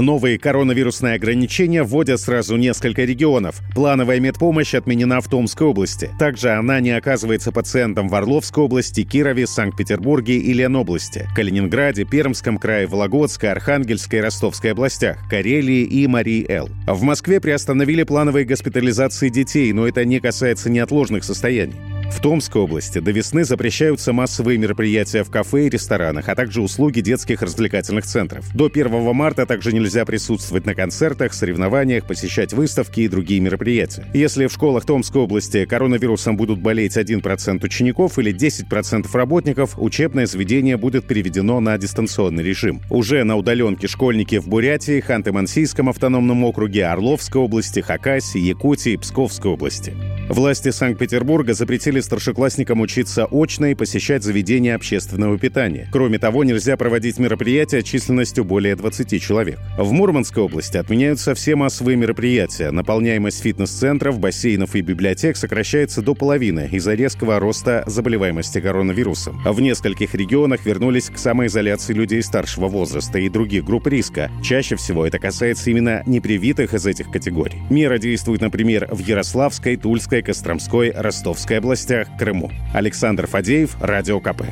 Новые коронавирусные ограничения вводят сразу несколько регионов. Плановая медпомощь отменена в Томской области. Также она не оказывается пациентам в Орловской области, Кирове, Санкт-Петербурге и Ленобласти, Калининграде, Пермском крае, Вологодской, Архангельской и Ростовской областях, Карелии и Марии-Эл. В Москве приостановили плановые госпитализации детей, но это не касается неотложных состояний. В Томской области до весны запрещаются массовые мероприятия в кафе и ресторанах, а также услуги детских развлекательных центров. До 1 марта также нельзя присутствовать на концертах, соревнованиях, посещать выставки и другие мероприятия. Если в школах Томской области коронавирусом будут болеть 1% учеников или 10% работников, учебное заведение будет переведено на дистанционный режим. Уже на удаленке школьники в Бурятии, Ханты-Мансийском автономном округе, Орловской области, Хакасии, Якутии и Псковской области. Власти Санкт-Петербурга запретили старшеклассникам учиться очно и посещать заведения общественного питания. Кроме того, нельзя проводить мероприятия численностью более 20 человек. В Мурманской области отменяются все массовые мероприятия. Наполняемость фитнес-центров, бассейнов и библиотек сокращается до половины из-за резкого роста заболеваемости коронавирусом. В нескольких регионах вернулись к самоизоляции людей старшего возраста и других групп риска. Чаще всего это касается именно непривитых из этих категорий. Мера действует, например, в Ярославской, Тульской, Московской, Костромской, Ростовской областях, Крыму. Александр Фадеев, Радио КП.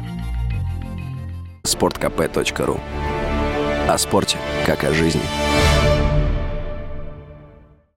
Спорткп.ру О спорте, как о жизни.